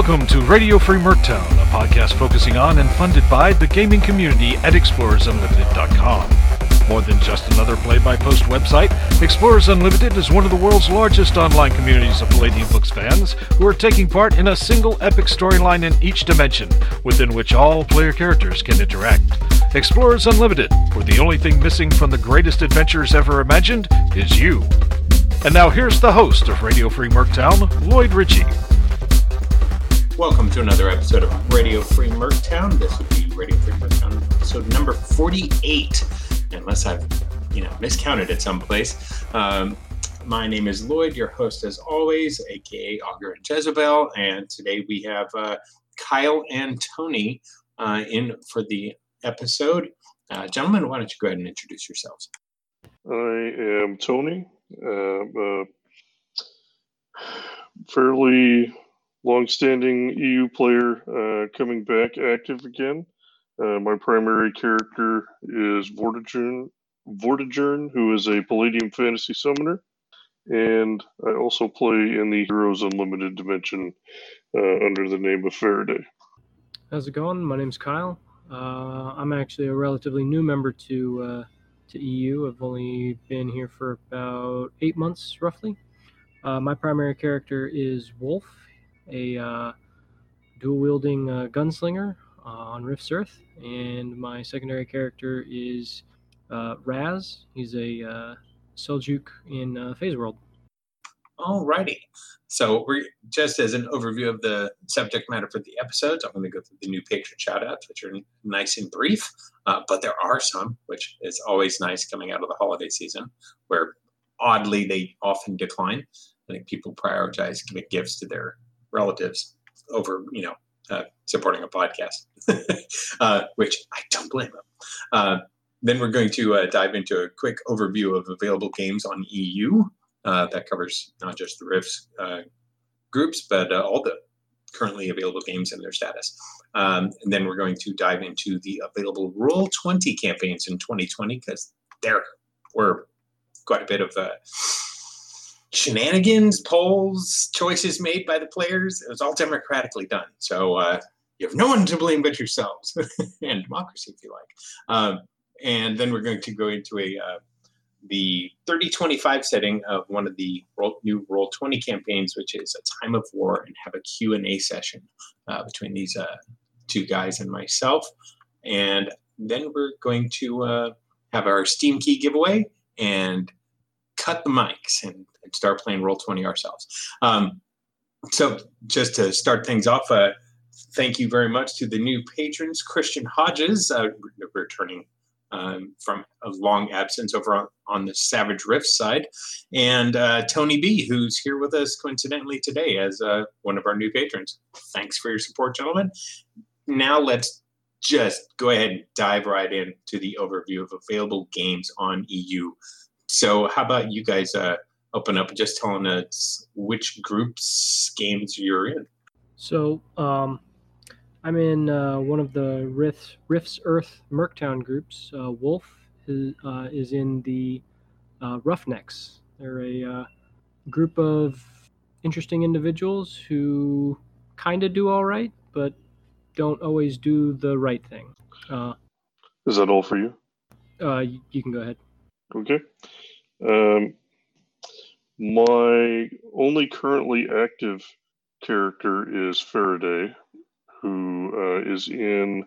Welcome to Radio Free Merctown, a podcast focusing on and funded by the gaming community at ExplorersUnlimited.com. More than just another play by post website, Explorers Unlimited is one of the world's largest online communities of Palladium Books fans who are taking part in a single epic storyline in each dimension, within which all player characters can interact. Explorers Unlimited, where the only thing missing from the greatest adventures ever imagined is you. And now here's the host of Radio Free Merctown, Lloyd Ritchey. Welcome to another episode of Radio Free Merctown. This would be Radio Free Merctown episode number 48, unless I've, you know, miscounted at some place. Um, my name is Lloyd, your host as always, aka Augur and Jezebel, and today we have uh, Kyle and Tony uh, in for the episode. Uh, gentlemen, why don't you go ahead and introduce yourselves? I am Tony, uh, fairly long-standing EU player uh, coming back active again. Uh, my primary character is Vortigern, Vortigern, who is a Palladium Fantasy Summoner, and I also play in the Heroes Unlimited dimension uh, under the name of Faraday. How's it going? My name's Kyle. Uh, I'm actually a relatively new member to uh, to EU. I've only been here for about eight months, roughly. Uh, my primary character is Wolf a uh, dual wielding uh, gunslinger uh, on Rift's Earth, and my secondary character is uh, Raz. He's a Seljuk in Phase World. Alrighty. So we're just as an overview of the subject matter for the episodes. I'm going to go through the new patron shoutouts, which are nice and brief, uh, but there are some, which is always nice coming out of the holiday season, where oddly they often decline. I think people prioritize giving gifts to their relatives over, you know, uh, supporting a podcast, uh, which I don't blame them. Uh, then we're going to uh, dive into a quick overview of available games on EU. Uh, that covers not just the Rifts uh, groups, but all the currently available games and their status. Um, and then we're going to dive into the available Roll 20 campaigns in 2020 because there were quite a bit of shenanigans, polls, choices made by the players. It was all democratically done. So uh, you have no one to blame but yourselves and democracy, if you like. Um, and then we're going to go into a uh, the 3025 setting of one of the new Roll 20 campaigns, which is a time of war, and have a Q&A session uh, between these uh, two guys and myself. And then we're going to uh, have our Steam key giveaway and cut the mics and, and start playing Roll 20 ourselves. Um, so, just to start things off, uh, thank you very much to the new patrons Christian Hodges, uh, returning um, from a long absence over on, on, the Savage Rift side, and uh, Tony B, who's here with us coincidentally today as uh, one of our new patrons. Thanks for your support, gentlemen. Now, let's just go ahead and dive right into the overview of available games on EU. So, how about you guys uh, open up just telling us which groups games you're in? So, um, I'm in uh, one of the Rifts, Rifts Earth Merctown groups. Uh, Wolf is, uh, is in the uh, Roughnecks. They're a uh, group of interesting individuals who kind of do all right, but don't always do the right thing. is that all for you? You, you can go ahead. Okay. Um, my only currently active character is Faraday, who uh, is in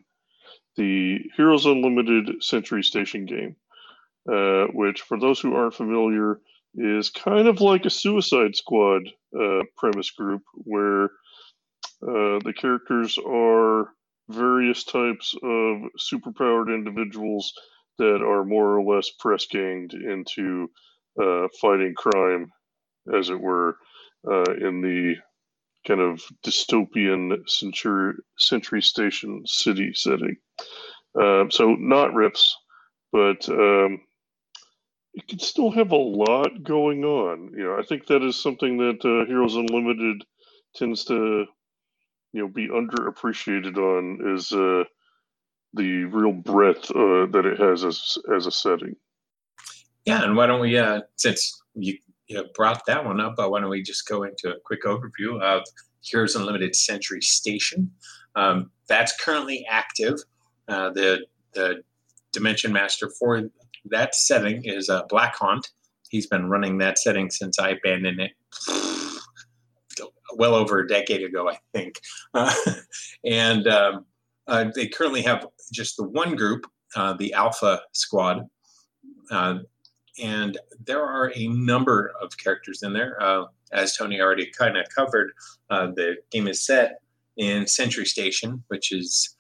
the Heroes Unlimited Century Station game, uh, which, for those who aren't familiar, is kind of like a Suicide Squad uh, premise group where uh, the characters are various types of superpowered individuals that are more or less press ganged into uh, fighting crime, as it were, uh, in the kind of dystopian century, century station city setting. Uh, so not Rifts, but um, it can still have a lot going on. You know, I think that is something that uh, Heroes Unlimited tends to, you know, be underappreciated on is uh, the real breadth uh, that it has as as a setting. Yeah, and why don't we, uh, since you, you brought that one up, uh, why don't we just go into a quick overview of Heroes Unlimited Century Station. Um, that's currently active. Uh, the the Dimension Master for that setting is uh, Black Haunt. He's been running that setting since I abandoned it well over a decade ago, I think. Uh, and um, uh, they currently have just the one group, uh, the Alpha Squad. Uh, and there are a number of characters in there. Uh, as Tony already kind of covered, uh, the game is set in Century Station, which is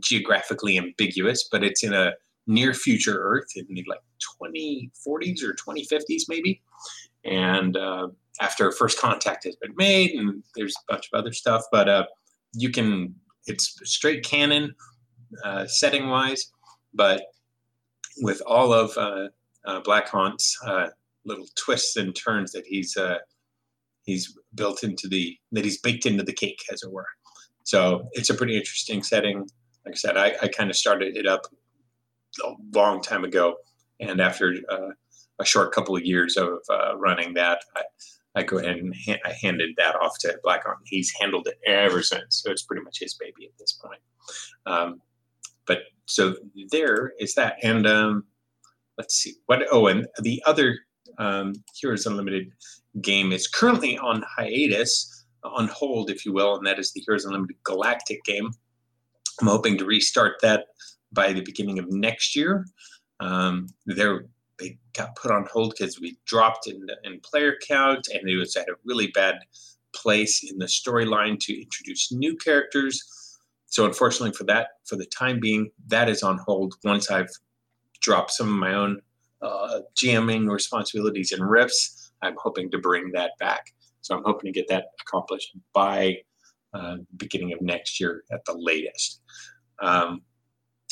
geographically ambiguous, but it's in a near future Earth in the like 2040s or 2050s, maybe. And uh, after first contact has been made, and there's a bunch of other stuff, but you can, it's straight canon uh, setting wise, but with all of uh, uh, Black Haunt's uh, little twists and turns that he's he's built into the that he's baked into the cake, as it were. So it's a pretty interesting setting. Like I said, I, I kind of started it up a long time ago, and after a short couple of years of running that, I, I go ahead and ha- I handed that off to Black Haunt. He's handled it ever since, so it's pretty much his baby at this point. Um, but so there is that, and um, let's see what. Oh, and the other um, Heroes Unlimited game is currently on hiatus, on hold, if you will, and that is the Heroes Unlimited Galactic game. I'm hoping to restart that by the beginning of next year. Um, there, they got put on hold because we dropped in, in player count, and it was at a really bad place in the storyline to introduce new characters. So, unfortunately, for that, for the time being, that is on hold. Once I've dropped some of my own uh, GMing responsibilities and Rifts, I'm hoping to bring that back. So, I'm hoping to get that accomplished by uh, beginning of next year at the latest. Um,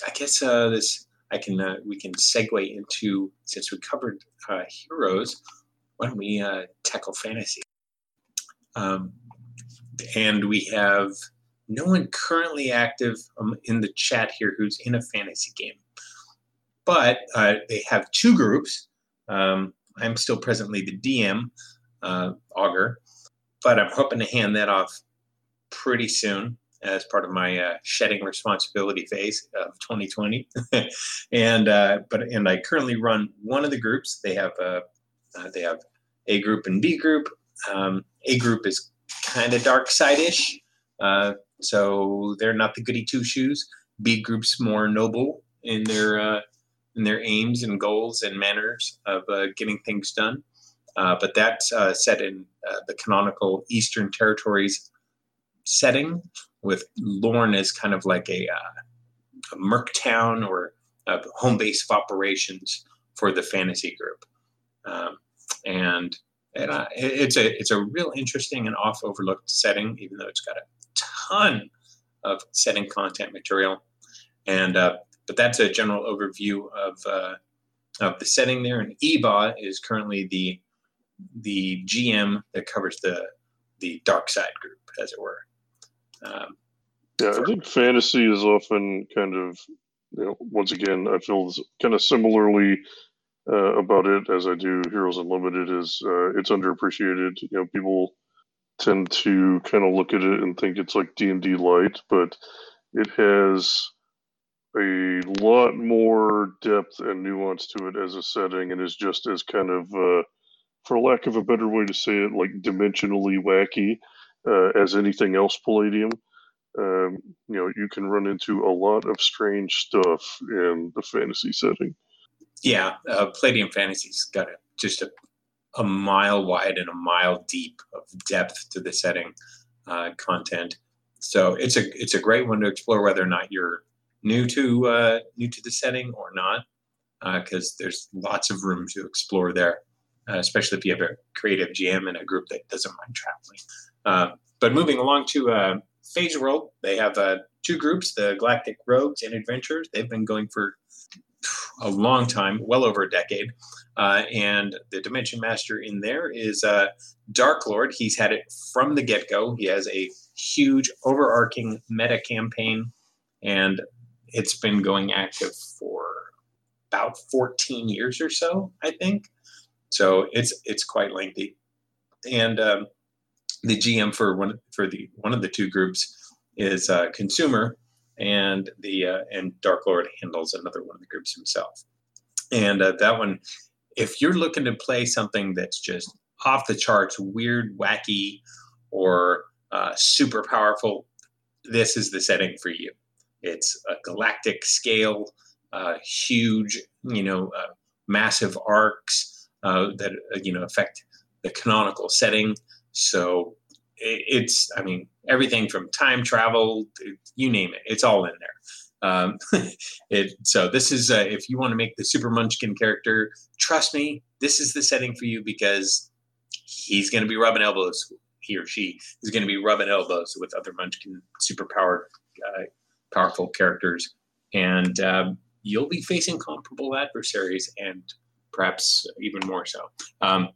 I guess uh, this I can uh, we can segue into since we covered uh, heroes, why don't we uh, tackle fantasy? Um, and we have no one currently active um, in the chat here who's in a fantasy game, but uh, they have two groups. Um, I'm still presently the DM, uh, Augur, but I'm hoping to hand that off pretty soon as part of my uh, shedding responsibility phase of 2020. and uh, but and I currently run one of the groups. They have a uh, they have A group and B group. Um, a group is kind of dark side-ish, uh, so they're not the goody two shoes. B group's more noble in their uh, in their aims and goals and manners of uh, getting things done. but that's set in the canonical Eastern Territories setting with Lorne as kind of like a, uh, a merc town or a home base of operations for the fantasy group. Um, and and it's a it's a real interesting and off overlooked setting, even though it's got a ton of setting content material. And uh, but that's a general overview of uh, of the setting there. And Eva is currently the the GM that covers the the dark side group, as it were. Um, yeah, I think fantasy is often kind of, you know, once again, I feel kind of similarly uh, about it as I do Heroes Unlimited. Is uh, it's underappreciated. You know, people tend to kind of look at it and think it's like D and D light, but it has a lot more depth and nuance to it as a setting, and is just as kind of, uh, for lack of a better way to say it, like dimensionally wacky uh, as anything else Palladium. Um, you know, you can run into a lot of strange stuff in the fantasy setting. Yeah, uh, Palladium Fantasy's got a, just a, a mile wide and a mile deep of depth to the setting uh, content. So it's a it's a great one to explore whether or not you're new to uh, new to the setting or not, because uh, there's lots of room to explore there, uh, especially if you have a creative GM and a group that doesn't mind traveling. Uh, but moving along to uh, Phase World, they have uh, two groups, the Galactic Rogues and Adventurers. They've been going for a long time, well over a decade. Uh, and the Dimension Master in there is uh, Dark Lord. He's had it from the get go. He has a huge overarching meta campaign, and it's been going active for about 14 years or so, I think. So it's it's quite lengthy. And um, the GM for one for the one of the two groups is uh, consumer, and the uh, and Dark Lord handles another one of the groups himself. And uh, that one, if you're looking to play something that's just off the charts, weird, wacky, or uh, super powerful, this is the setting for you. It's a galactic scale, uh, huge, you know, uh, massive arcs that you know affect the canonical setting. So it's, I mean, everything from time travel, you name it, it's all in there. Um, it, so this is uh, if you want to make the Super Munchkin character, trust me, this is the setting for you because he's going to be rubbing elbows. He or she is going to be rubbing elbows with other Munchkin superpowered, uh, powerful characters, and um, you'll be facing comparable adversaries, and perhaps even more so. Um,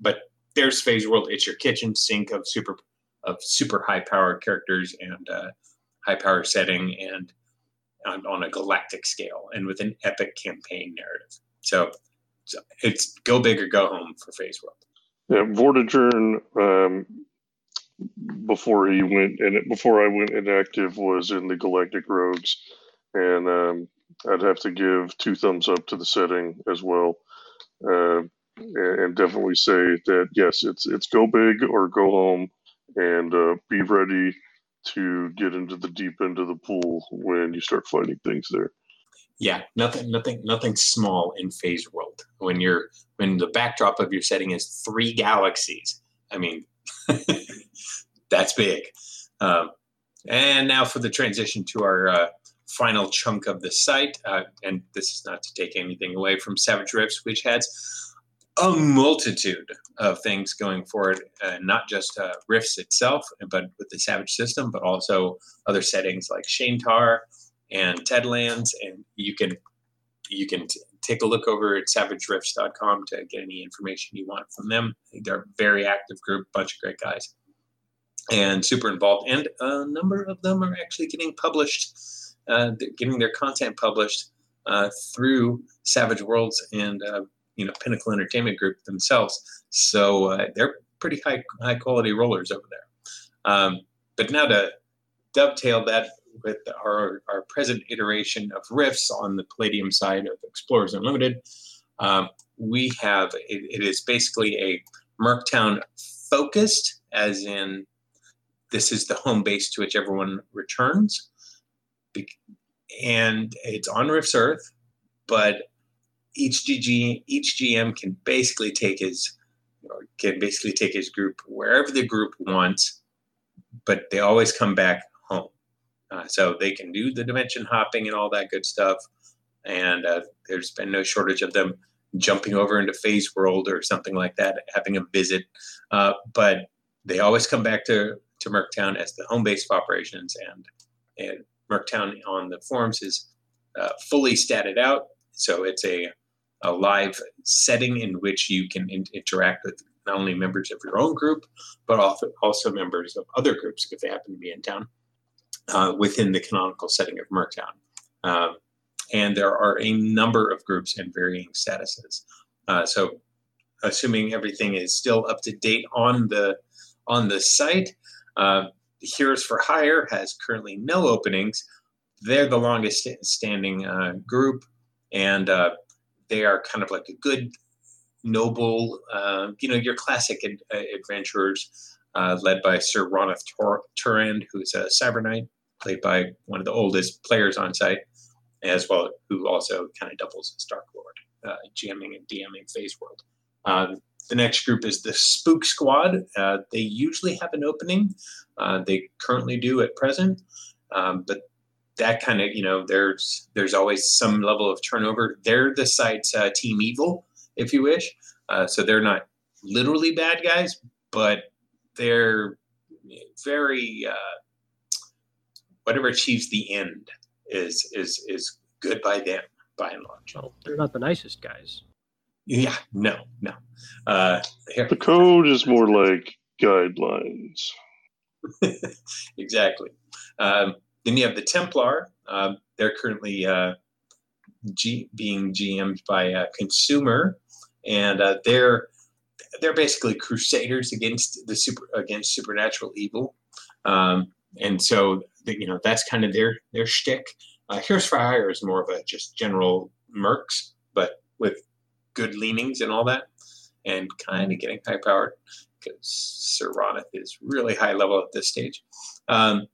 but there's Phase World. It's your kitchen sink of super of super high power characters and uh, high power setting and on, on, a galactic scale and with an epic campaign narrative. So, so it's go big or go home for Phase World. Yeah, Vortigern, um, before he went and before I went inactive was in the Galactic Rogues, and um, I'd have to give two thumbs up to the setting as well. Uh, and definitely say that yes, it's it's go big or go home, and uh, be ready to get into the deep end of the pool when you start finding things there. Yeah, nothing, nothing, nothing small in Phase World. When you're when the backdrop of your setting is three galaxies, I mean, that's big. Um, and now for the transition to our uh, final chunk of the site, uh, and this is not to take anything away from Savage Rifts, which has a multitude of things going forward, uh, not just uh, Rifts itself, but with the Savage system, but also other settings like Shaintar and Deadlands. And you can you can t- take a look over at savagerifts.com to get any information you want from them. They're a very active group, bunch of great guys, and super involved. And a number of them are actually getting published, uh, getting their content published uh, through Savage Worlds and uh, you know Pinnacle Entertainment Group themselves. So uh, they're pretty high high quality rollers over there. Um, but now to dovetail that with our, our present iteration of Rifts on the Palladium side of Explorers Unlimited, um, we have it, it is basically a Merctown focused, as in this is the home base to which everyone returns. And it's on Rifts Earth, but each GG each GM can basically take his can basically take his group wherever the group wants, but they always come back home. Uh, so they can do the dimension hopping and all that good stuff. And uh, there's been no shortage of them jumping over into Phase World or something like that, having a visit. Uh, but they always come back to, to Merctown as the home base of operations. And, and Merctown on the forums is uh, fully statted out. So it's a a live setting in which you can in- interact with not only members of your own group, but also, members of other groups if they happen to be in town uh, within the canonical setting of Merctown. Um, and there are a number of groups in varying statuses. Uh, so, assuming everything is still up to date on the on the site, uh, Heroes for Hire has currently no openings. They're the longest standing uh, group, and uh, they are kind of like a good, noble, uh, you know, your classic ad- adventurers uh, led by Sir Ronoth Tur- Turand, who's a Cyber Knight, played by one of the oldest players on site, as well, who also kind of doubles as Dark Lord, uh, GMing and DMing Phase World. Um, the next group is the Spook Squad. Uh, they usually have an opening. Uh, they currently do at present, um, but that kind of you know there's there's always some level of turnover. They're the site's uh, team evil, if you wish. Uh, so they're not literally bad guys, but they're very uh, whatever achieves the end is is is good by them by and large. Well, they're not the nicest guys. Yeah, no, no. Uh, the code is more like guidelines. exactly. Um, then you have the Templar. Uh, they're currently uh, G- being GM'd by a consumer, and uh, they're they're basically crusaders against the super against supernatural evil, um, and so you know that's kind of their their shtick. Uh, Heroes for is more of a just general mercs, but with good leanings and all that, and kind of getting high powered because Sir Ronith is really high level at this stage. Um,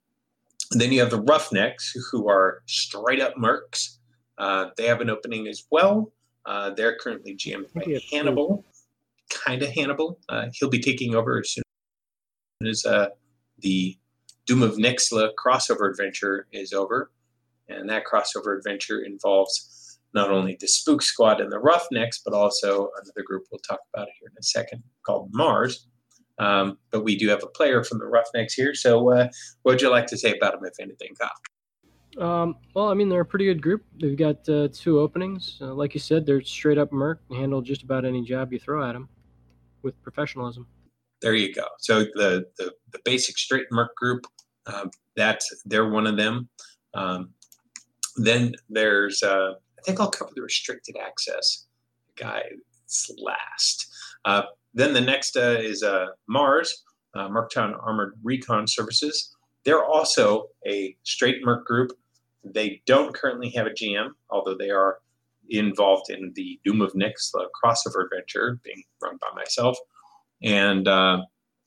then you have the Roughnecks, who are straight up mercs. Uh, they have an opening as well. Uh, they're currently GM by Hannibal, kind of Hannibal. Uh, he'll be taking over as soon as uh, the Doom of Nyxla crossover adventure is over. And that crossover adventure involves not only the Spook Squad and the Roughnecks, but also another group we'll talk about here in a second called Mars. Um, but we do have a player from the Roughnecks here. So, uh, what would you like to say about them, if anything, Kyle? Um, well, I mean, they're a pretty good group. They've got uh, two openings. Uh, like you said, they're straight up merc and handle just about any job you throw at them with professionalism. There you go. So the the, the basic straight merc group, uh, that's they're one of them. Um, then there's uh, I think I'll cover the restricted access guy last. Uh, then the next uh, is uh, Mars, uh, Merctown Armored Recon Services. They're also a straight Merc group. They don't currently have a GM, although they are involved in the Doom of Nix the crossover adventure being run by myself. And, uh,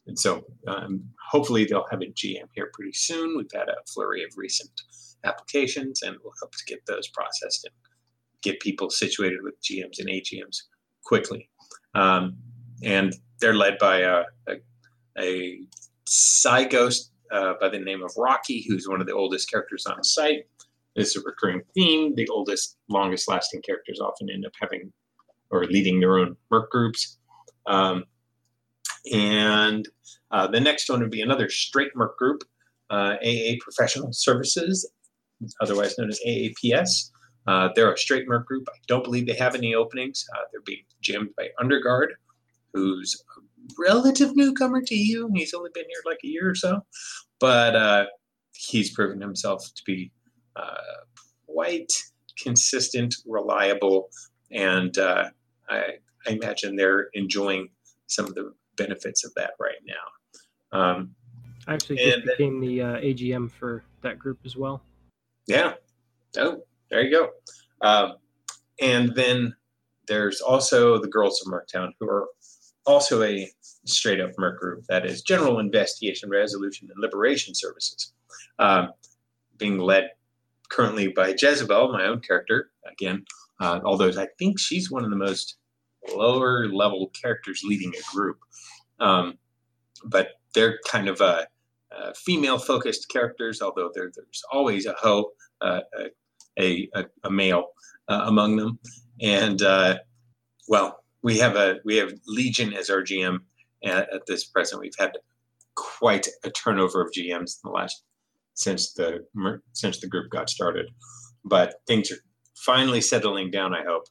and so um, hopefully they'll have a GM here pretty soon. We've had a flurry of recent applications and we'll hope to get those processed and get people situated with GMs and AGMs quickly. Um, and they're led by a, a, a Psi-Ghost uh, by the name of Rocky, who's one of the oldest characters on the site. It's a recurring theme. The oldest, longest lasting characters often end up having or leading their own merc groups. Um, and uh, the next one would be another straight merc group, uh, AA Professional Services, otherwise known as AAPS. Uh, they're a straight merc group. I don't believe they have any openings. Uh, they're being GM'd by Underguard, who's a relative newcomer to you. He's only been here like a year or so, but uh, he's proven himself to be uh, quite consistent, reliable, and uh, I, I, imagine they're enjoying some of the benefits of that right now. Um, I actually just became the uh, AGM for that group as well. Yeah. Oh, there you go. Um, and then there's also the Girls of Merctown who are also a straight up Merc group that is General Investigation, Resolution, and Liberation Services, um, being led currently by Jezebel, my own character. Again, uh, although I think she's one of the most lower level characters leading a group. Um, but they're kind of a, a female focused characters, although there's always a hoe, uh, a, a, a, male uh, among them. And uh, well, we have a we have Legion as our GM at, at, this present. We've had quite a turnover of GMs in the last since the since the group got started, but things are finally settling down. I hope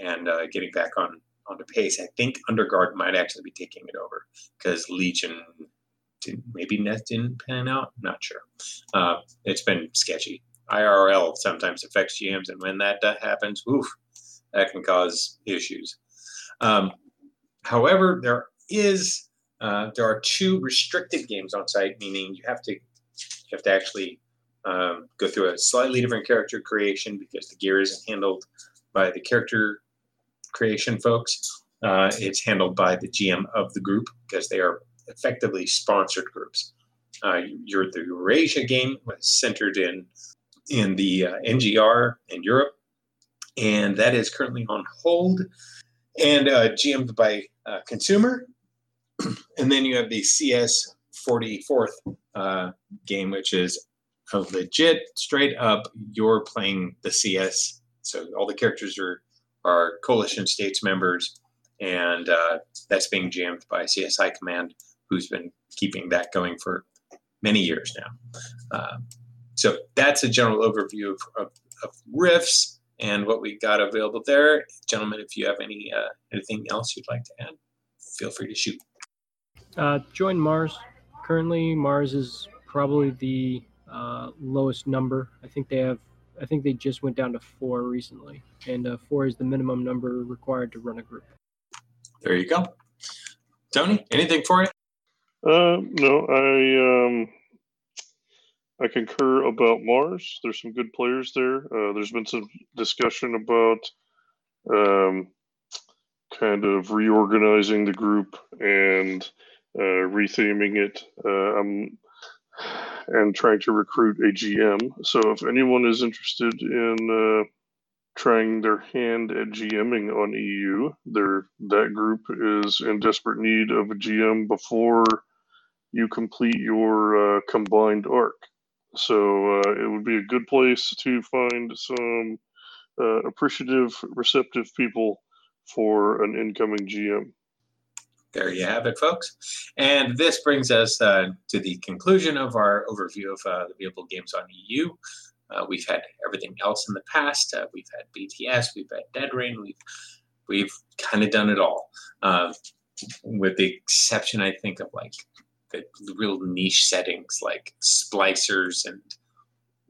and uh, getting back on on the pace. I think Underguard might actually be taking it over because Legion did, maybe Net didn't pan out. Not sure. Uh, it's been sketchy. IRL sometimes affects GMs, and when that happens, oof, that can cause issues. Um, however, there is uh, there are two restricted games on site, meaning you have to you have to actually um, go through a slightly different character creation because the gear isn't handled by the character creation folks. Uh, it's handled by the GM of the group because they are effectively sponsored groups. Uh, you're the Eurasia game was centered in in the uh, NGR in Europe, and that is currently on hold and uh, GM'd by uh, Consumer. and then you have the CS 44th uh, game, which is a legit, straight up, you're playing the CS. So all the characters are, are coalition states members, and uh, that's being GM'd by CSI Command, who's been keeping that going for many years now. Uh, so that's a general overview of, of, of Rifts and what we got available there. Gentlemen, if you have any uh, anything else you'd like to add, feel free to shoot. Uh, join Mars. Currently, Mars is probably the uh, lowest number. I think they have. I think they just went down to four recently, and uh, four is the minimum number required to run a group. There you go. Tony, anything for you? Uh, no, I um, I concur about Mars. There's some good players there. Uh, there's been some discussion about um, kind of reorganizing the group and uh, retheming it. Uh, I'm and trying to recruit a GM. So if anyone is interested in uh, trying their hand at GMing on EU, that group is in desperate need of a GM before you complete your uh, combined arc. So uh, it would be a good place to find some uh, appreciative, receptive people for an incoming GM. There you have it, folks. And this brings us uh, to the conclusion of our overview of uh, the Viewable Games on EU. Uh, we've had everything else in the past. Uh, we've had BTS, we've had Dead Rain, we've we've kind of done it all, with the exception, I think, of like the real niche settings like splicers and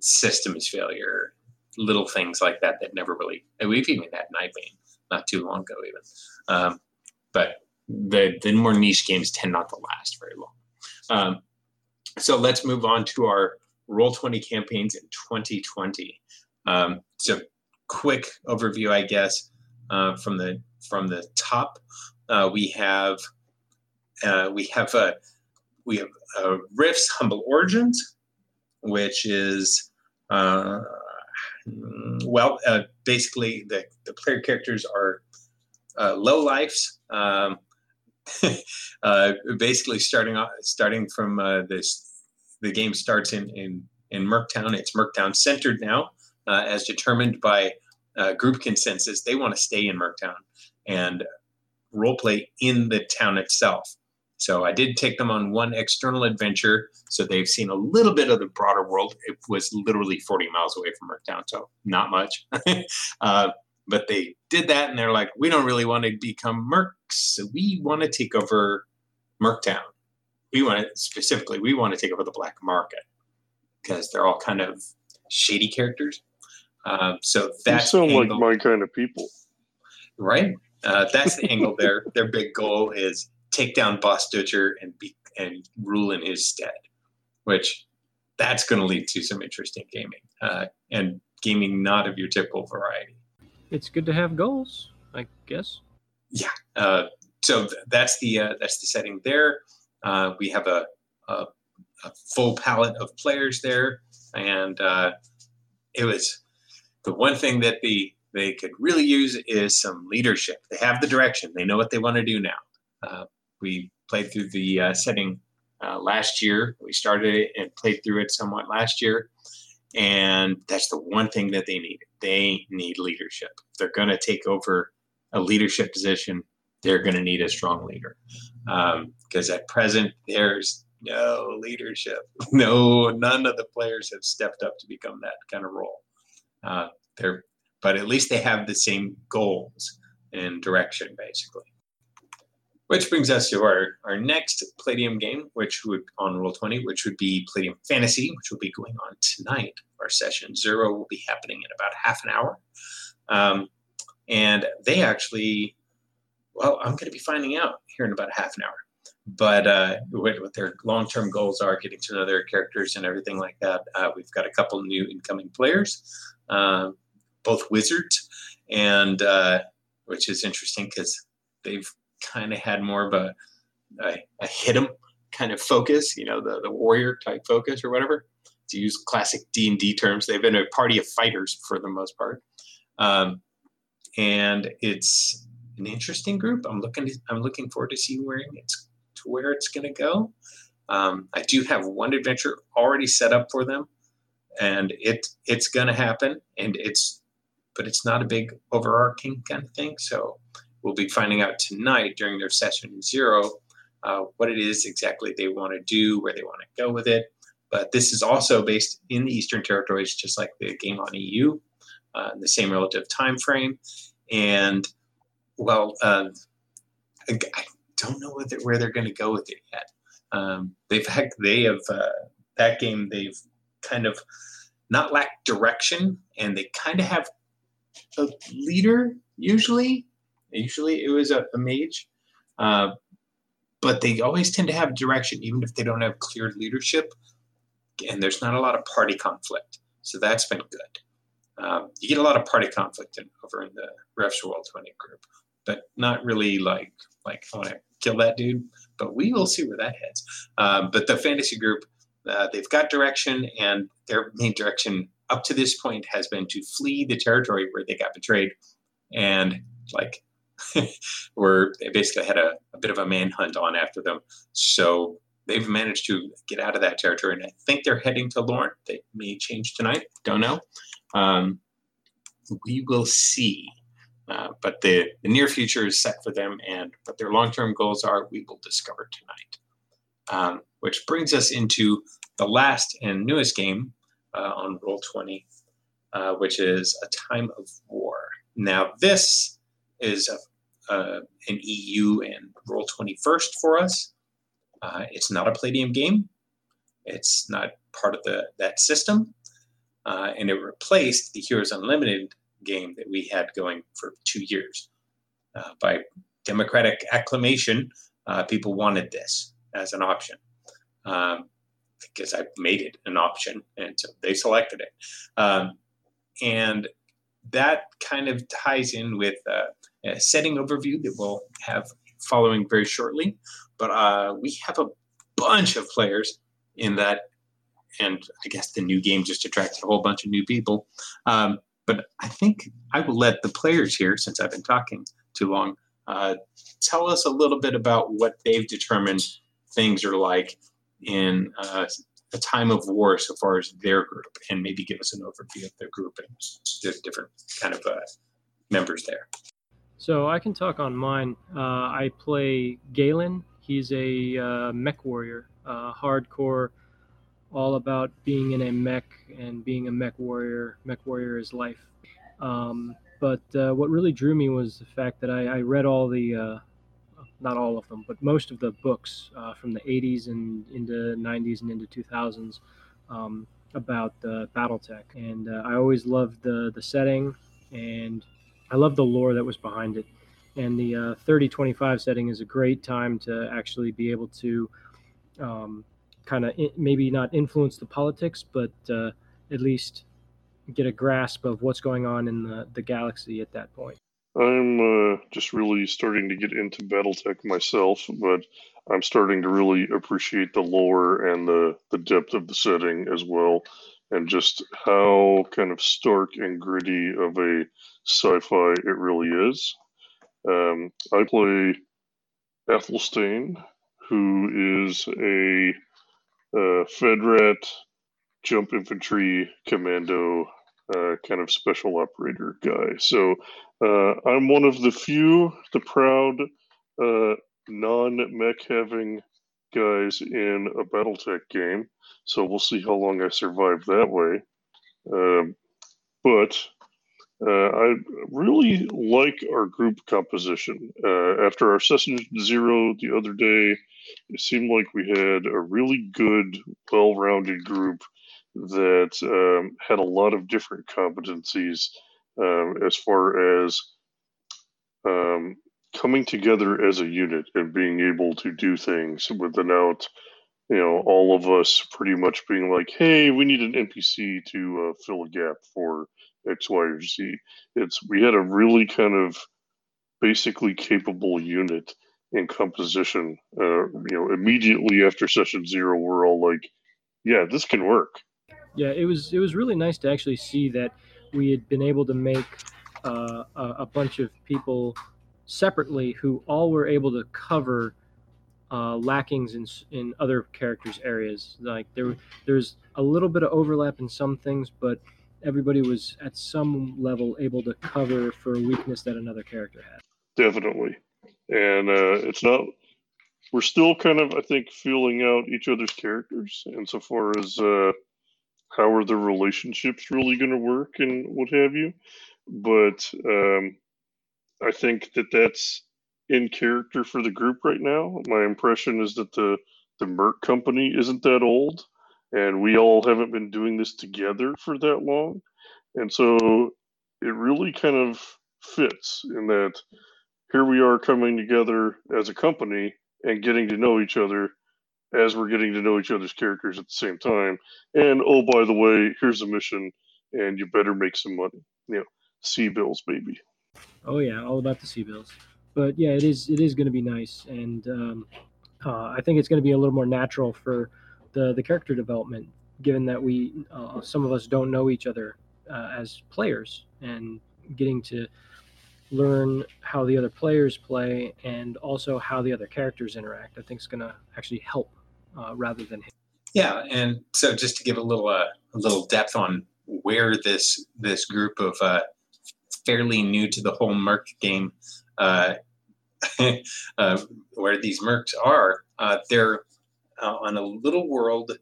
systems failure, little things like that that never really. we've even had Nightbane not too long ago, even. Um, but the the more niche games tend not to last very long. Um, so let's move on to our roll 20 campaigns in 2020 um, so quick overview i guess uh, from the from the top uh, we have uh, we have a we have uh, Rift's Humble Origins, which is uh, well, uh, basically the, the player characters are uh, low lifes, Um, uh, basically, starting off, starting from uh, this, the game starts in in in Merctown. It's Merctown centered now, uh, as determined by group consensus. They want to stay in Merctown and roleplay in the town itself. So I did take them on one external adventure, so they've seen a little bit of the broader world. It was literally 40 miles away from Merctown, so not much. uh, but they did that, and they're like, we don't really want to become Mercs, we want to take over Merctown. We want to specifically, we want to take over the black market because they're all kind of shady characters. Um, so that's you sound like my kind of people, right? Uh, that's the angle. Their their big goal is take down Boss Dutcher and be and rule in his stead, which that's going to lead to some interesting gaming uh, and gaming not of your typical variety. It's good to have goals, I guess. Yeah. Uh, so th- that's the uh, that's the setting there. Uh, we have a, a, a, full palette of players there, and uh, it was the one thing that the they could really use is some leadership. They have the direction. They know what they want to do now. We played through the uh, setting uh, last year. We started it and played through it somewhat last year. And that's the one thing that they need. They need leadership. If they're going to take over a leadership position, they're going to need a strong leader. Because um, at present, there's no leadership. No, none of the players have stepped up to become that kind of role. Uh, they're, but at least they have the same goals and direction, basically. Which brings us to our, our next Palladium game, which would on Roll20, which would be Palladium Fantasy, which will be going on tonight. Our session zero will be happening in about half an hour. Um, and they actually, well, I'm going to be finding out here in about half an hour. But uh, what, what their long term goals are, getting to know their characters and everything like that. Uh, we've got a couple new incoming players, uh, both wizards, and uh, which is interesting because they've kind of had more of a, a, a hit 'em kind of focus, you know, the, the warrior type focus or whatever. To use classic D and D terms, they've been a party of fighters for the most part, um, and it's an interesting group. I'm looking to, I'm looking forward to seeing where it's to where it's going to go. Um, I do have one adventure already set up for them, and it it's going to happen, and it's but it's not a big overarching kind of thing. So we'll be finding out tonight during their session zero uh, what it is exactly they want to do, where they want to go with it. But this is also based in the Eastern Territories, just like the game on EU, uh, the same relative time frame. And well, uh, I, don't know where they're, where they're going to go with it yet. Um, they've had, they have uh, that game. They've kind of not lacked direction, and they kind of have a leader usually Usually it was a, a mage, uh, but they always tend to have direction, even if they don't have clear leadership. And there's not a lot of party conflict, so that's been good. Um, you get a lot of party conflict in, over in the Rifts Roll Twenty group, but not really like like I want to kill that dude. But we will see where that heads. Um, but the fantasy group, uh, they've got direction, and their main direction up to this point has been to flee the territory where they got betrayed, and like where they basically had a, a bit of a manhunt on after them. So they've managed to get out of that territory, and I think they're heading to Lorne. They may change tonight. Don't know. Um, we will see. Uh, but the, the near future is set for them, and what their long term goals are, we will discover tonight. Um, which brings us into the last and newest game uh, on Roll20, uh, which is A Time of War. Now, this is a, an EU and roll 21st for us. Uh, it's not a Palladium game. It's not part of the that system, uh, and it replaced the Heroes Unlimited game that we had going for two years. Uh, by democratic acclamation, uh, people wanted this as an option um, because I made it an option, and so they selected it. Um, and that kind of ties in with uh, setting overview that we'll have following very shortly. But uh, we have a bunch of players in that, and I guess the new game just attracted a whole bunch of new people. Um, but I think I will let the players here, since I've been talking too long, uh, tell us a little bit about what they've determined things are like in uh, a time of war so far as their group, and maybe give us an overview of their group and the different kind of uh, members there. So I can talk on mine. Uh, I play Galen. He's a uh, mech warrior, uh, hardcore, all about being in a mech and being a mech warrior. Mech warrior is life. Um, but uh, what really drew me was the fact that I, I read all the, uh, not all of them, but most of the books uh, from the 80s and into 90s and into 2000s um, about the BattleTech, and I always loved the the setting and I love the lore that was behind it. And the uh, 30 25 setting is a great time to actually be able to um, kind of maybe not influence the politics, but uh, at least get a grasp of what's going on in the, the galaxy at that point. I'm uh, just really starting to get into Battletech myself, but I'm starting to really appreciate the lore and the, the depth of the setting as well and just how kind of stark and gritty of a sci-fi it really is. Um, I play Ethelstain, who is a uh, Fedrat jump infantry commando uh, kind of special operator guy. So uh, I'm one of the few, the proud uh, non-mech having guys in a BattleTech game. So we'll see how long I survive that way. Um, but uh, I really like our group composition. Uh, after our session zero the other day, it seemed like we had a really good, well rounded group that um, had a lot of different competencies um, as far as um, coming together as a unit and being able to do things without you know all of us pretty much being like hey we need an npc to uh, fill a gap for x y or z. It's we had a really kind of basically capable unit in composition uh, you know immediately after session zero we're all like yeah this can work. Yeah it was it was really nice to actually see that we had been able to make uh, a, a bunch of people separately who all were able to cover uh, lackings in in other characters' areas. Like there, there's a little bit of overlap in some things, but everybody was at some level able to cover for a weakness that another character had. Definitely, and uh, it's not. We're still kind of, I think, feeling out each other's characters, insofar as uh, how are the relationships really going to work and what have you. But um, I think that that's in character for the group right now. My impression is that the the Merc company isn't that old, and we all haven't been doing this together for that long, and so it really kind of fits in that here we are coming together as a company, and getting to know each other as we're getting to know each other's characters at the same time. And oh, by the way, here's a mission, and you better make some money. You know, C bills, baby. Oh yeah, all about the C bills. But yeah, it is it is going to be nice, and um, uh, I think it's going to be a little more natural for the the character development, given that we uh, some of us don't know each other uh, as players, and getting to learn how the other players play and also how the other characters interact. I think is going to actually help uh, rather than. Yeah, and so just to give a little uh, a little depth on where this this group of uh, fairly new to the whole Merc game, uh, uh, where these Mercs are, uh, they're uh, on a little world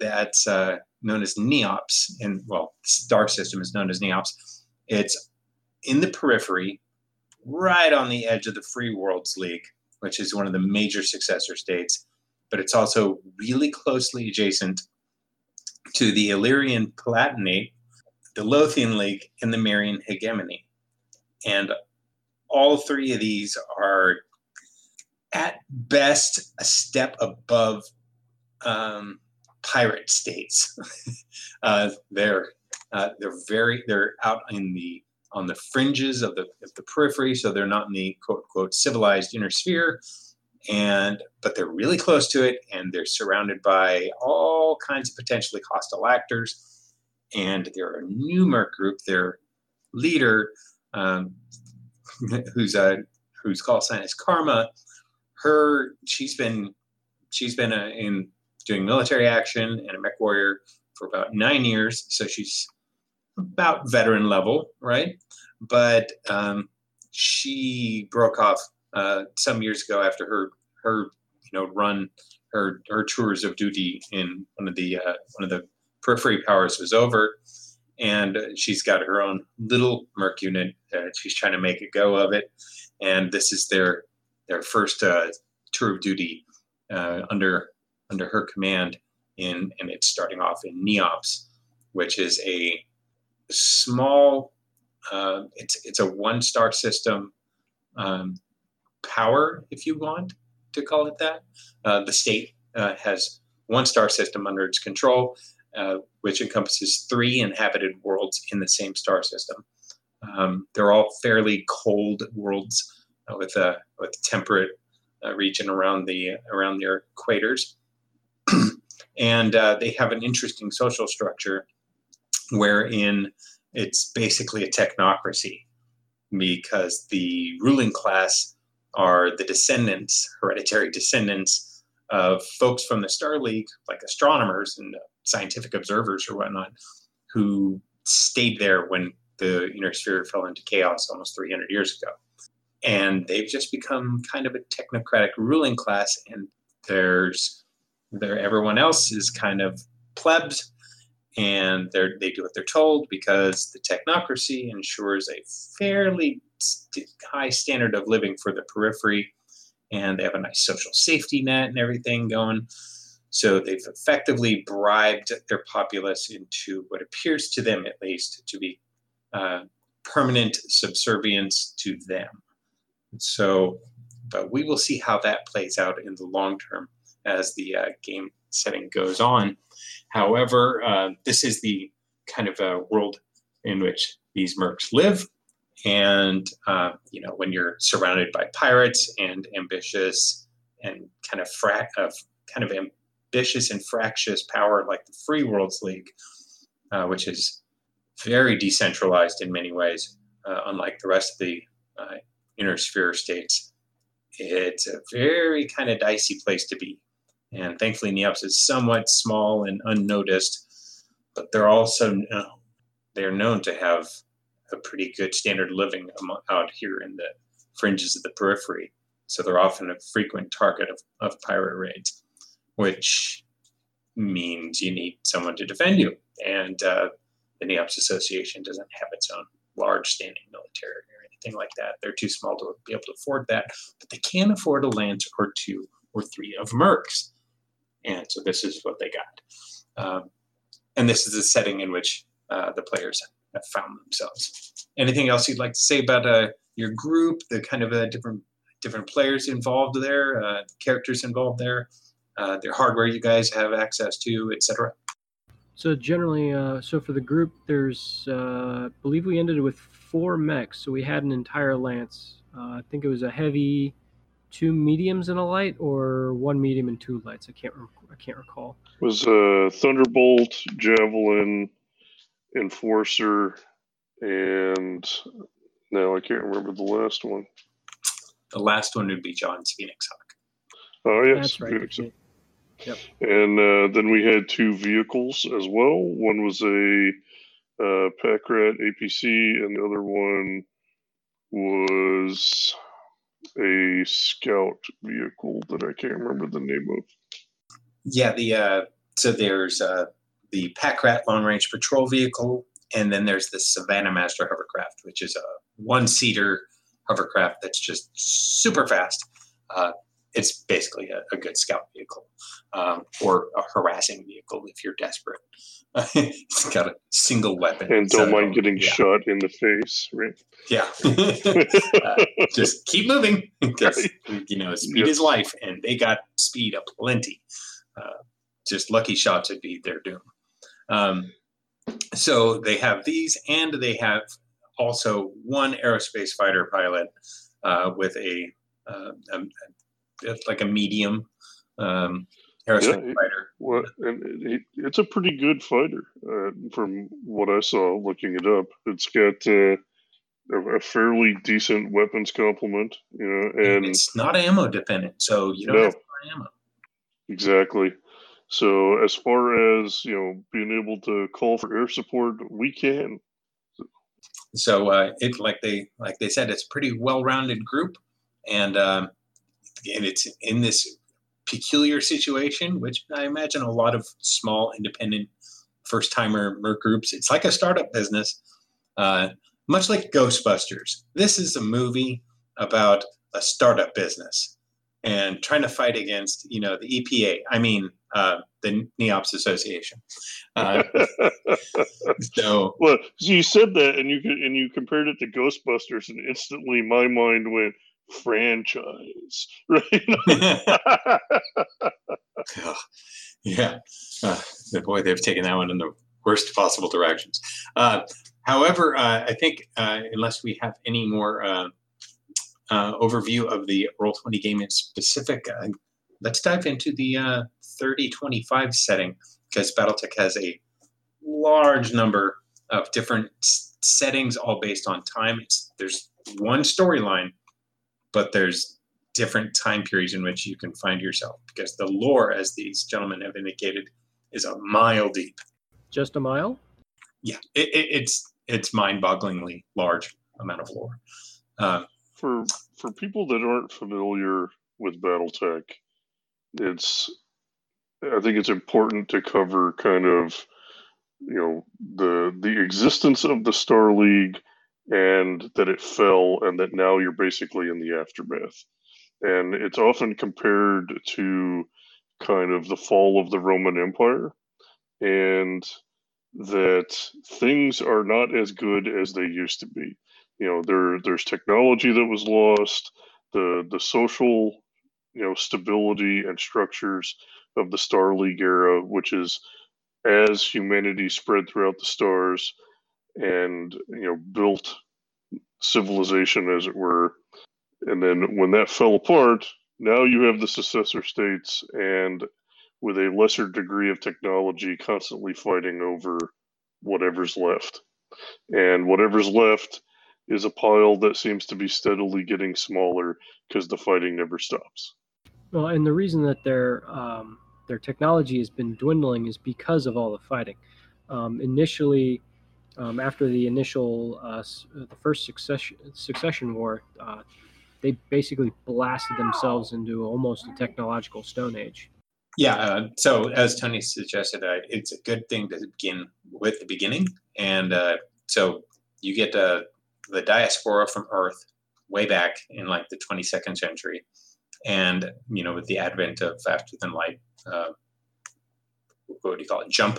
that's uh, known as Neops, and well, star system is known as Neops. It's in the periphery, right on the edge of the Free Worlds League, which is one of the major successor states, but it's also really closely adjacent to the Illyrian Palatinate, the Lothian League, and the Marian Hegemony. And all three of these are at best a step above um, pirate states. uh, they're uh, they're very they're out in the on the fringes of the of the periphery, so they're not in the quote quote civilized inner sphere, and but they're really close to it, and they're surrounded by all kinds of potentially hostile actors. And they're a new group. Their leader, um, who's a whose call sign is Karma, her she's been she's been a, uh, in doing military action and a mech warrior for about nine years, so she's about veteran level, right? But um, she broke off uh, some years ago after her her you know run her her tours of duty in one of the uh, one of the periphery powers was over, and she's got her own little merc unit. Uh, she's trying to make a go of it, and this is their their first uh, tour of duty uh, under under her command. In and it's starting off in Neops, which is a small. Uh, it's it's a one star system um, power, if you want to call it that. Uh, the state uh, has one star system under its control, uh, which encompasses three inhabited worlds in the same star system. Um, they're all fairly cold worlds uh, with a with temperate uh, region around the around their equators, and they have an interesting social structure wherein it's basically a technocracy because the ruling class are the descendants, hereditary descendants of folks from the Star League, like astronomers and scientific observers or whatnot, who stayed there when the inner sphere fell into chaos almost 300 years ago. And they've just become kind of a technocratic ruling class, and there's there everyone else is kind of plebs and they they do what they're told because the technocracy ensures a fairly st- high standard of living for the periphery, and they have a nice social safety net and everything going. So they've effectively bribed their populace into what appears to them, at least, to be uh, permanent subservience to them. So, but we will see how that plays out in the long term as the uh, game setting goes on. However, uh, this is the kind of a world in which these mercs live. And, uh, you know, when you're surrounded by pirates and ambitious and kind of kind of ambitious and fractious power like the Free Worlds League, uh, which is very decentralized in many ways, uh, unlike the rest of the uh, inner sphere states. It's a very kind of dicey place to be. And thankfully, Neops is somewhat small and unnoticed, but they're also they're known to have a pretty good standard living out here in the fringes of the periphery. So they're often a frequent target of, of pirate raids, which means you need someone to defend you. And uh, the Neops Association doesn't have its own large standing military or anything like that. They're too small to be able to afford that, but they can afford a lance or two or three of mercs. And so this is what they got. Um, and this is the setting in which uh, the players have found themselves. Anything else you'd like to say about uh, your group, the kind of uh, different different players involved there, uh, characters involved there, uh, their hardware you guys have access to, etc. So generally, uh, so for the group, there's, uh, I believe we ended with four mechs. So we had an entire lance. Uh, I think it was a heavy, two mediums and a light, or one medium and two lights. I can't, rem- I can't recall. was a Thunderbolt, Javelin, Enforcer, and now I can't remember the last one. The last one would be John's Phoenix Hawk. Oh yes, That's right. Phoenix. And uh, then we had two vehicles as well. One was a uh, Packrat APC, and the other one was a Scout vehicle that I can't remember the name of. Yeah, the uh, so there's uh, the Packrat long range patrol vehicle, and then there's the Savannah Master hovercraft, which is a one seater hovercraft that's just super fast. Uh, it's basically a, a good scout vehicle um, or a harassing vehicle if you're desperate. it's got a single weapon. And don't so, mind getting yeah, shot in the face, right? Yeah. Uh, just keep moving because you know speed is life, and they got speed aplenty. Uh, just lucky shots would be their doom. Um, so they have these, and they have also one aerospace fighter pilot uh, with a, uh, a, a like a medium um, aerospace Yeah, fighter. Well, and it, it's a pretty good fighter uh, from what I saw looking it up. It's got uh, a, a fairly decent weapons complement, you know, and it's not ammo dependent, so you don't No. have ammo. exactly. So as far as you know, being able to call for air support, we can. so uh, it like they like they said it's a pretty well-rounded group and um, and it's in this peculiar situation which i imagine a lot of small independent first-timer merc groups it's like a startup business uh, much like ghostbusters. This is a movie about a startup business and trying to fight against you know the epa i mean uh, the neops association. Uh, so well, so you said that, and you and you compared it to Ghostbusters, and instantly my mind went franchise, right? Yeah. Uh, boy, they've taken that one in the worst possible directions. Uh, however, uh, I think uh, unless we have any more uh, uh, overview of the Roll20 game in specific, let's dive into the uh, 3025 setting because Battletech has a large number of different s- settings, all based on time. It's, there's one storyline, but there's different time periods in which you can find yourself because the lore, as these gentlemen have indicated, is a mile deep. Just a mile? Yeah, it, it, it's it's mind-bogglingly large amount of lore. Uh, for for people that aren't familiar with BattleTech, it's I think it's important to cover kind of you know the the existence of the Star League and that it fell and that now you're basically in the aftermath. And it's often compared to kind of the fall of the Roman Empire and that things are not as good as they used to be. You know, there there's technology that was lost, the the social, you know, stability and structures of the Star League era, which is as humanity spread throughout the stars and you know built civilization as it were. And then when that fell apart now you have the successor states and with a lesser degree of technology constantly fighting over whatever's left. And whatever's left is a pile that seems to be steadily getting smaller because the fighting never stops. Well, and the reason that their um, their technology has been dwindling is because of all the fighting. Um, initially, um, after the initial uh, uh, the first succession succession war, uh, they basically blasted themselves into almost a technological stone age. yeah, uh, so as Tony suggested, uh, it's a good thing to begin with the beginning, and uh, so you get uh, the diaspora from Earth way back in like the 22nd century, and you know with the advent of faster than light, uh, what do you call it, jump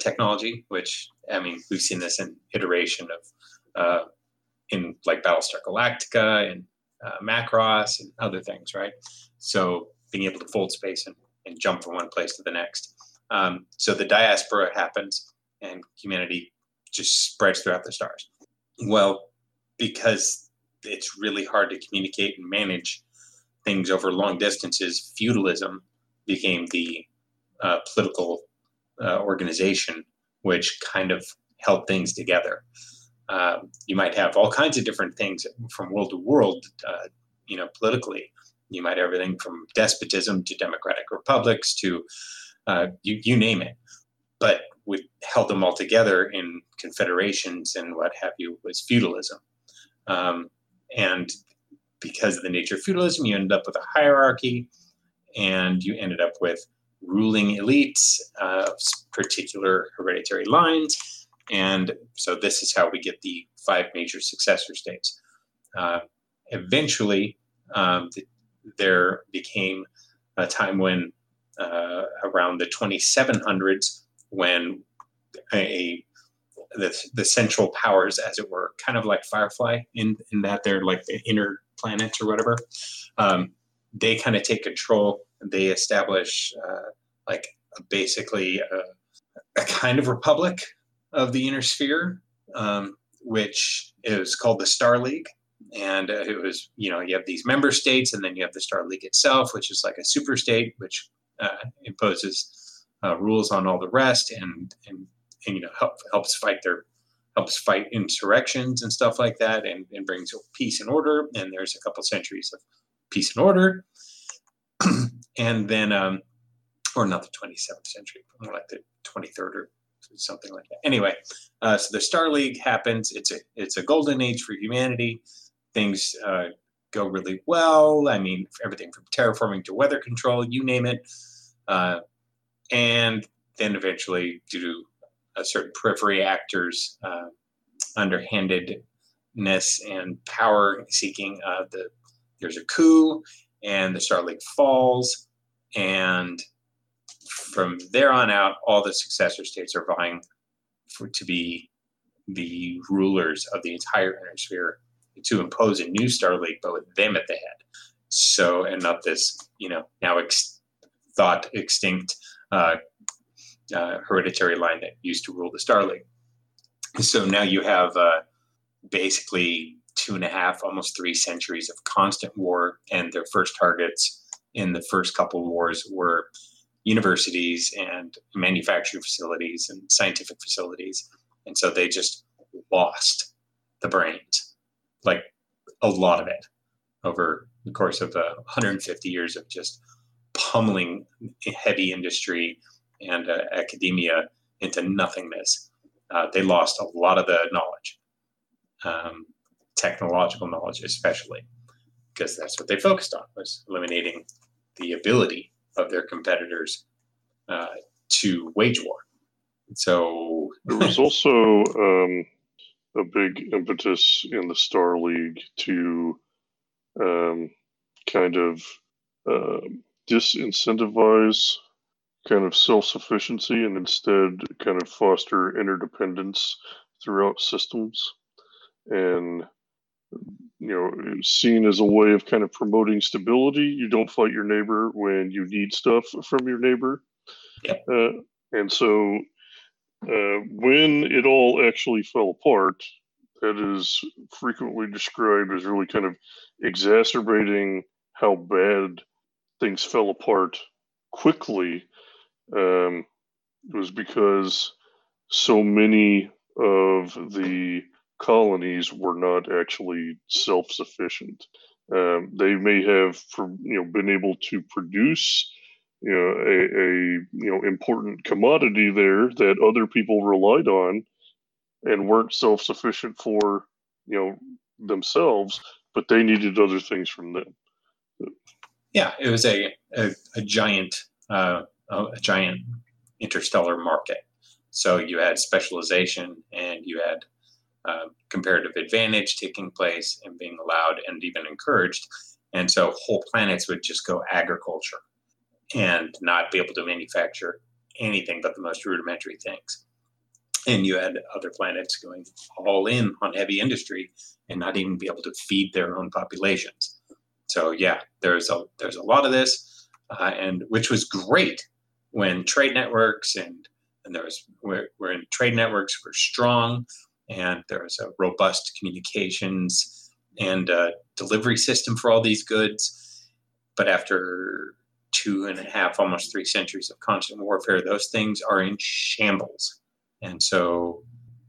technology, which I mean we've seen this in iteration of uh, in like Battlestar Galactica and uh, Macross and other things, right? So being able to fold space and, and jump from one place to the next. Um, so the diaspora happens and humanity just spreads throughout the stars. Well, because it's really hard to communicate and manage things over long distances, feudalism became the uh, political uh, organization which kind of held things together. Um, you might have all kinds of different things from world to world, uh, you know, politically. You might have everything from despotism to democratic republics to uh, you, you name it. But we held them all together in confederations and what have you was feudalism. Um, and because of the nature of feudalism, you ended up with a hierarchy and you ended up with ruling elites of particular hereditary lines. And so this is how we get the five major successor states. Uh, eventually, um, th- there became a time when, uh, around the 2700s, when a, the, the central powers, as it were, kind of like Firefly, in, in that they're like the inner planets or whatever, um, they kind of take control. They establish uh, like basically a, a, kind of republic of the inner sphere, um, which is called the Star League. And uh, it was, you know, you have these member states, and then you have the Star League itself, which is like a super state, which uh, imposes uh, rules on all the rest, and and, and you know help, helps fight their helps fight insurrections and stuff like that, and, and brings peace and order. And there's a couple centuries of peace and order, and then um, or not the 27th century, more like the 23rd or something like that. Anyway, uh, so the Star League happens. It's a it's a golden age for humanity. Things uh, go really well. I mean, everything from terraforming to weather control, you name it. Uh, and then eventually, due to a certain periphery actors' uh, underhandedness and power seeking, uh, the there's a coup, and the Star League falls, and from there on out, all the successor states are vying for to be the rulers of the entire inner sphere to impose a new Star League, but with them at the head. So, and not this, you know, now ex- thought extinct uh, uh, hereditary line that used to rule the Star League. So now you have uh, basically two and a half, almost three centuries of constant war, and their first targets in the first couple wars were universities and manufacturing facilities and scientific facilities. And so they just lost the brains, like a lot of it, over the course of uh, 150 years of just pummeling heavy industry and uh, academia into nothingness. Uh, they lost a lot of the knowledge, um, technological knowledge especially, because that's what they focused on was eliminating the ability of their competitors uh, to wage war. So there was also um, a big impetus in the Star League to um, kind of uh, disincentivize kind of self-sufficiency and instead kind of foster interdependence throughout systems and you know seen as a way of kind of promoting stability. You don't fight your neighbor when you need stuff from your neighbor. Uh, and so uh, when it all actually fell apart that is frequently described as really kind of exacerbating how bad things fell apart quickly um, was because so many of the colonies were not actually self-sufficient. Um, they may have, you know, been able to produce, you know, a, a you know important commodity there that other people relied on, and weren't self-sufficient for, you know, themselves, but they needed other things from them. Yeah, it was a a, a giant uh, a giant interstellar market. So you had specialization and you had uh, comparative advantage taking place and being allowed and even encouraged. And so whole planets would just go agriculture and not be able to manufacture anything but the most rudimentary things. And you had other planets going all in on heavy industry and not even be able to feed their own populations. so yeah, there's a there's a lot of this, uh, and which was great when trade networks and and there was where, when trade networks were strong and there was a robust communications and uh, delivery system for all these goods. But after two and a half, almost three centuries of constant warfare, those things are in shambles. And so,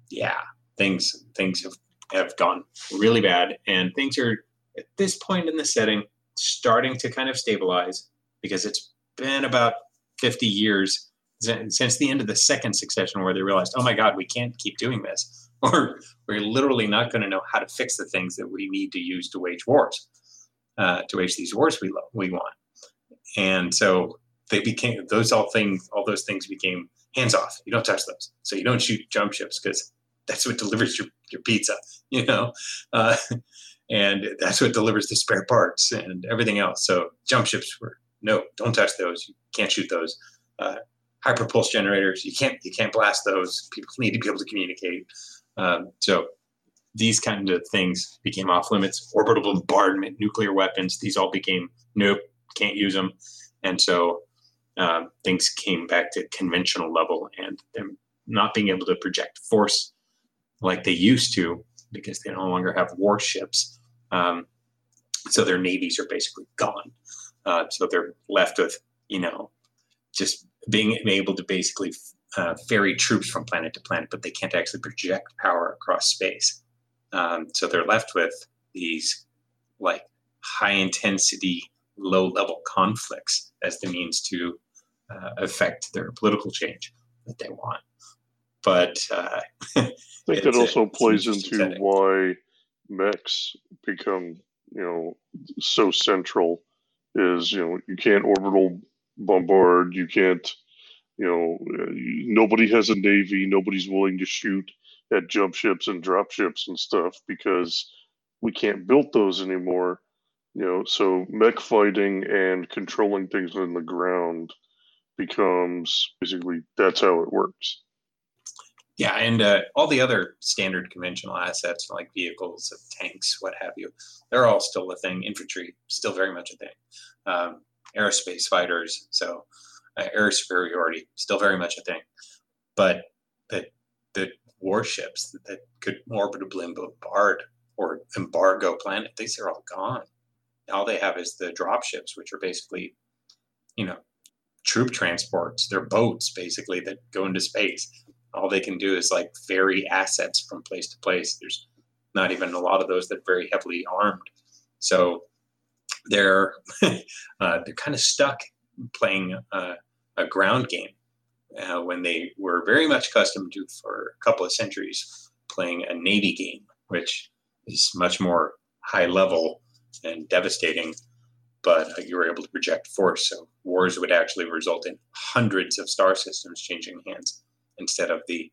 yeah, things things have, have gone really bad, and things are at this point in the setting starting to kind of stabilize because it's been about 50 years since the end of the second succession where they realized, oh my God, we can't keep doing this, or we're literally not going to know how to fix the things that we need to use to wage wars, uh, to wage these wars we we want. And so they became those all things, all those things became hands off. You don't touch those. So you don't shoot jump ships because that's what delivers your, your pizza, you know, uh, and that's what delivers the spare parts and everything else. So jump ships were no, don't touch those. You can't shoot those. Uh, hyperpulse generators. You can't you can't blast those. People need to be able to communicate. Um, so these kind of things became off limits. Orbital bombardment, nuclear weapons. These all became nope, can't use them. And so um, things came back to conventional level, and them not being able to project force like they used to because they no longer have warships. Um, so their navies are basically gone. Uh, so they're left with you know just being able to basically uh, ferry troops from planet to planet, but they can't actually project power across space. Um, so they're left with these like high intensity, low level conflicts as the means to uh, affect their political change that they want. But uh, I think that also plays into setting. why mechs become, you know, so central. Is you know you can't orbital bombard. You can't, you know, nobody has a navy. Nobody's willing to shoot at jump ships and drop ships and stuff because we can't build those anymore. You know, so mech fighting and controlling things on the ground becomes basically that's how it works. Yeah, and uh, all the other standard conventional assets like vehicles, tanks, what have you, they're all still a thing. Infantry, still very much a thing. Um, aerospace fighters. So uh, air superiority still very much a thing, but the the warships that, that could orbitably bombard or embargo planet, these are all gone. All they have is the drop ships, which are basically, you know, troop transports. They're boats basically that go into space. All they can do is like ferry assets from place to place. There's not even a lot of those that are very heavily armed. So they're uh, they're kind of stuck playing uh, a ground game uh, when they were very much accustomed to for a couple of centuries playing a navy game, which is much more high level and devastating. But uh, you were able to project force, so wars would actually result in hundreds of star systems changing hands instead of the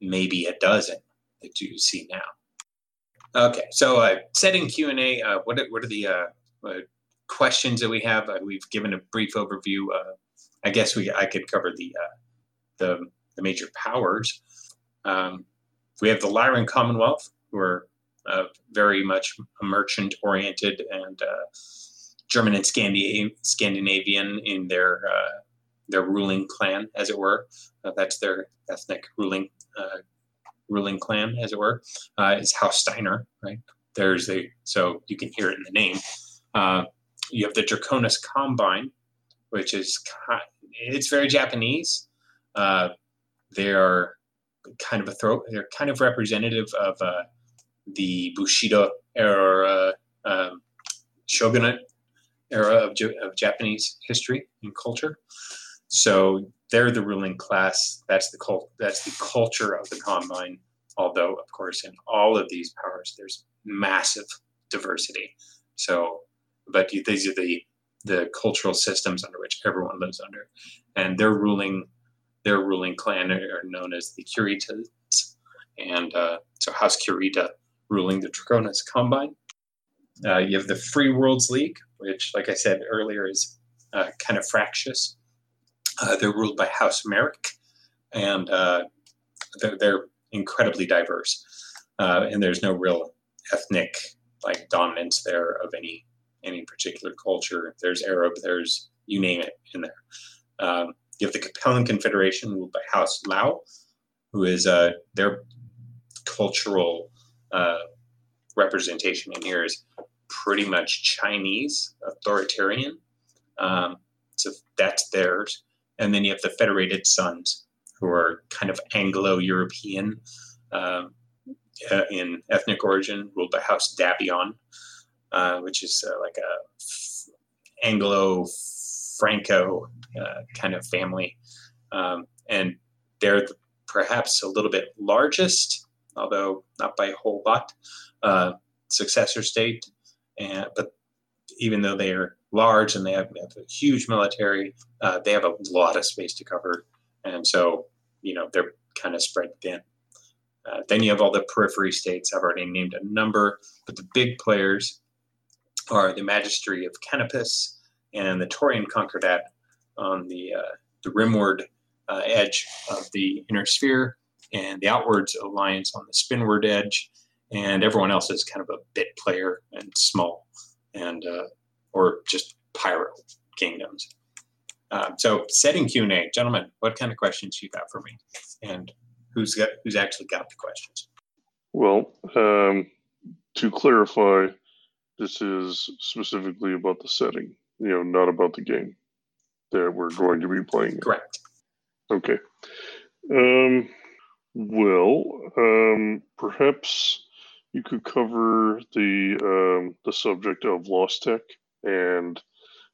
maybe a dozen that you see now. Okay, so I uh, setting Q and A. Uh, what are, what are the uh, uh, questions that we have. Uh, we've given a brief overview. I guess we I could cover the uh, the, the major powers. Um, we have the Lyran Commonwealth, who are uh, very much merchant oriented and uh, German and Scandinavian in their uh, their ruling clan, as it were. that's their ethnic ruling ruling clan, as it were. is House Steiner, right? There's a so you can hear it in the name. Uh, you have the Draconis Combine, which is it's very Japanese. Uh, they are kind of a throw. They're kind of representative of uh, the Bushido era, um, shogunate era of, of Japanese history and culture. So they're the ruling class. That's the cult. That's the culture of the combine. Although, of course, in all of these powers, there's massive diversity. So but these are the the cultural systems under which everyone lives under, and their ruling their ruling clan are known as the Kuritas, and uh, so House Kurita ruling the Draconis Combine. Uh, you have the Free Worlds League, which, like I said earlier, is uh, kind of fractious. Uh, they're ruled by House Marik, and uh, they're, they're, incredibly diverse, uh, and there's no real ethnic like dominance there of any any particular culture. There's Arab, there's you name it in there. Um, you have the Capellan Confederation ruled by House Liao, who is uh, their cultural uh, representation in here is pretty much Chinese authoritarian. Um, so that's theirs. And then you have the Federated Suns, who are kind of Anglo European um, uh, in ethnic origin, ruled by House Davion, uh, which is uh, like a Anglo Franco uh, kind of family. Um, and they're perhaps a little bit largest, although not by a whole lot, uh, successor state. And, but even though they are large and they have, have a huge military, they have a lot of space to cover. And so, you know, they're kind of spread thin. Uh, then you have all the periphery states. I've already named a number, but the big players are the Magistracy of Canopus and the Taurian Concordat on the, uh, the rimward uh, edge of the inner sphere, and the Outworlds Alliance on the spinward edge, and everyone else is kind of a bit player and small, and uh, or just pyro kingdoms. Um, so setting Q and A, gentlemen, what kind of questions you got for me, and who's got who's actually got the questions? Well, um, to clarify, this is specifically about the setting, you know, not about the game that we're going to be playing. Correct. Okay. Um, well, um, perhaps you could cover the um, the subject of lost tech and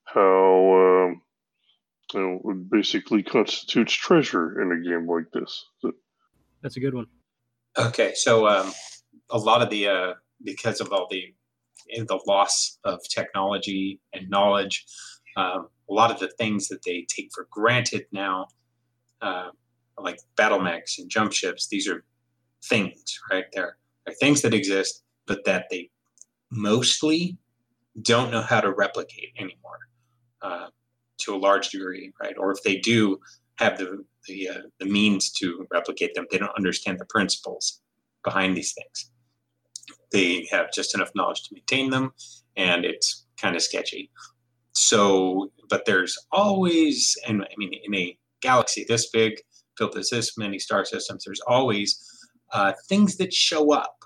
how um, you know, it basically constitutes treasure in a game like this. That's a good one. Okay, so um, a lot of the uh, because of all the the loss of technology and knowledge, um, a lot of the things that they take for granted now, uh, like battle mechs and jump ships, these are things, right? They're, they're things that exist, but that they mostly don't know how to replicate anymore uh, to a large degree, right? Or if they do have the the, uh, the means to replicate them, they don't understand the principles behind these things. They have just enough knowledge to maintain them, and it's kind of sketchy. So, but there's always, and I mean, in a galaxy this big, filled with this many star systems, there's always uh, things that show up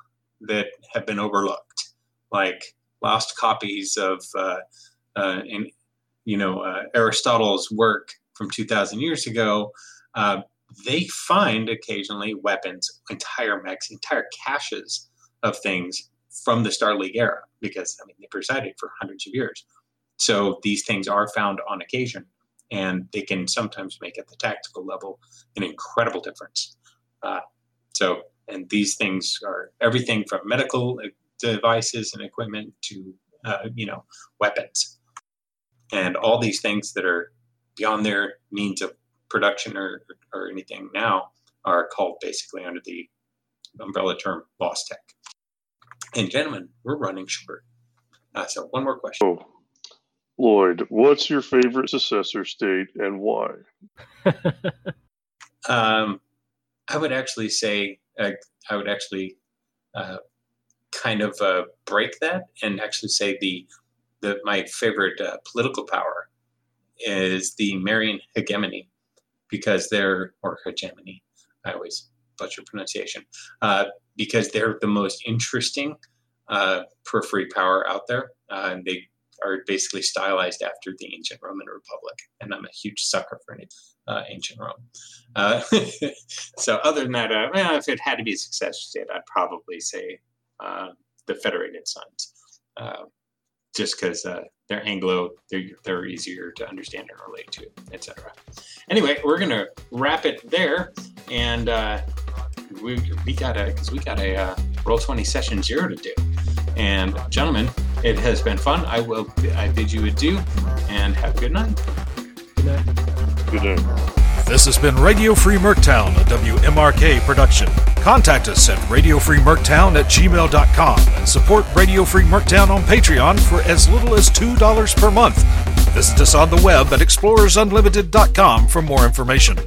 that have been overlooked, like lost copies of, uh, uh, in, you know, uh, Aristotle's work from 2,000 years ago. Uh, they find occasionally weapons, entire mechs, entire caches of things from the Star League era because I mean they presided for hundreds of years. So these things are found on occasion, and they can sometimes make at the tactical level an incredible difference. Uh, so, and these things are everything from medical devices and equipment to uh, you know weapons, and all these things that are beyond their means of production or, or anything now are called basically under the umbrella term lost tech. And gentlemen, we're running short. Uh, so one more question. Oh, Lloyd, what's your favorite successor state and why? um, I would actually say uh, I would actually uh, kind of uh, break that and actually say the the my favorite uh, political power is the Marian hegemony because they're or hegemony. I always butcher pronunciation uh, because they're the most interesting uh, periphery power out there, uh, and they are basically stylized after the ancient Roman Republic. And I'm a huge sucker for uh, ancient Rome. Uh, so other than that, uh, well, if it had to be a successor state, I'd probably say the Federated Suns just because they're Anglo, they're, they're easier to understand and relate to, etc. Anyway, we're gonna wrap it there, and uh, we we got a because we got a uh, roll twenty session zero to do. And gentlemen, it has been fun. I will I bid you adieu, and have a good night. Good night. Good night. This has been Radio Free Merctown, a WMRK production. Contact us at radiofreemerctown at gmail.com and support Radio Free Merctown on Patreon for as little as $2 per month. Visit us on the web at explorersunlimited.com for more information.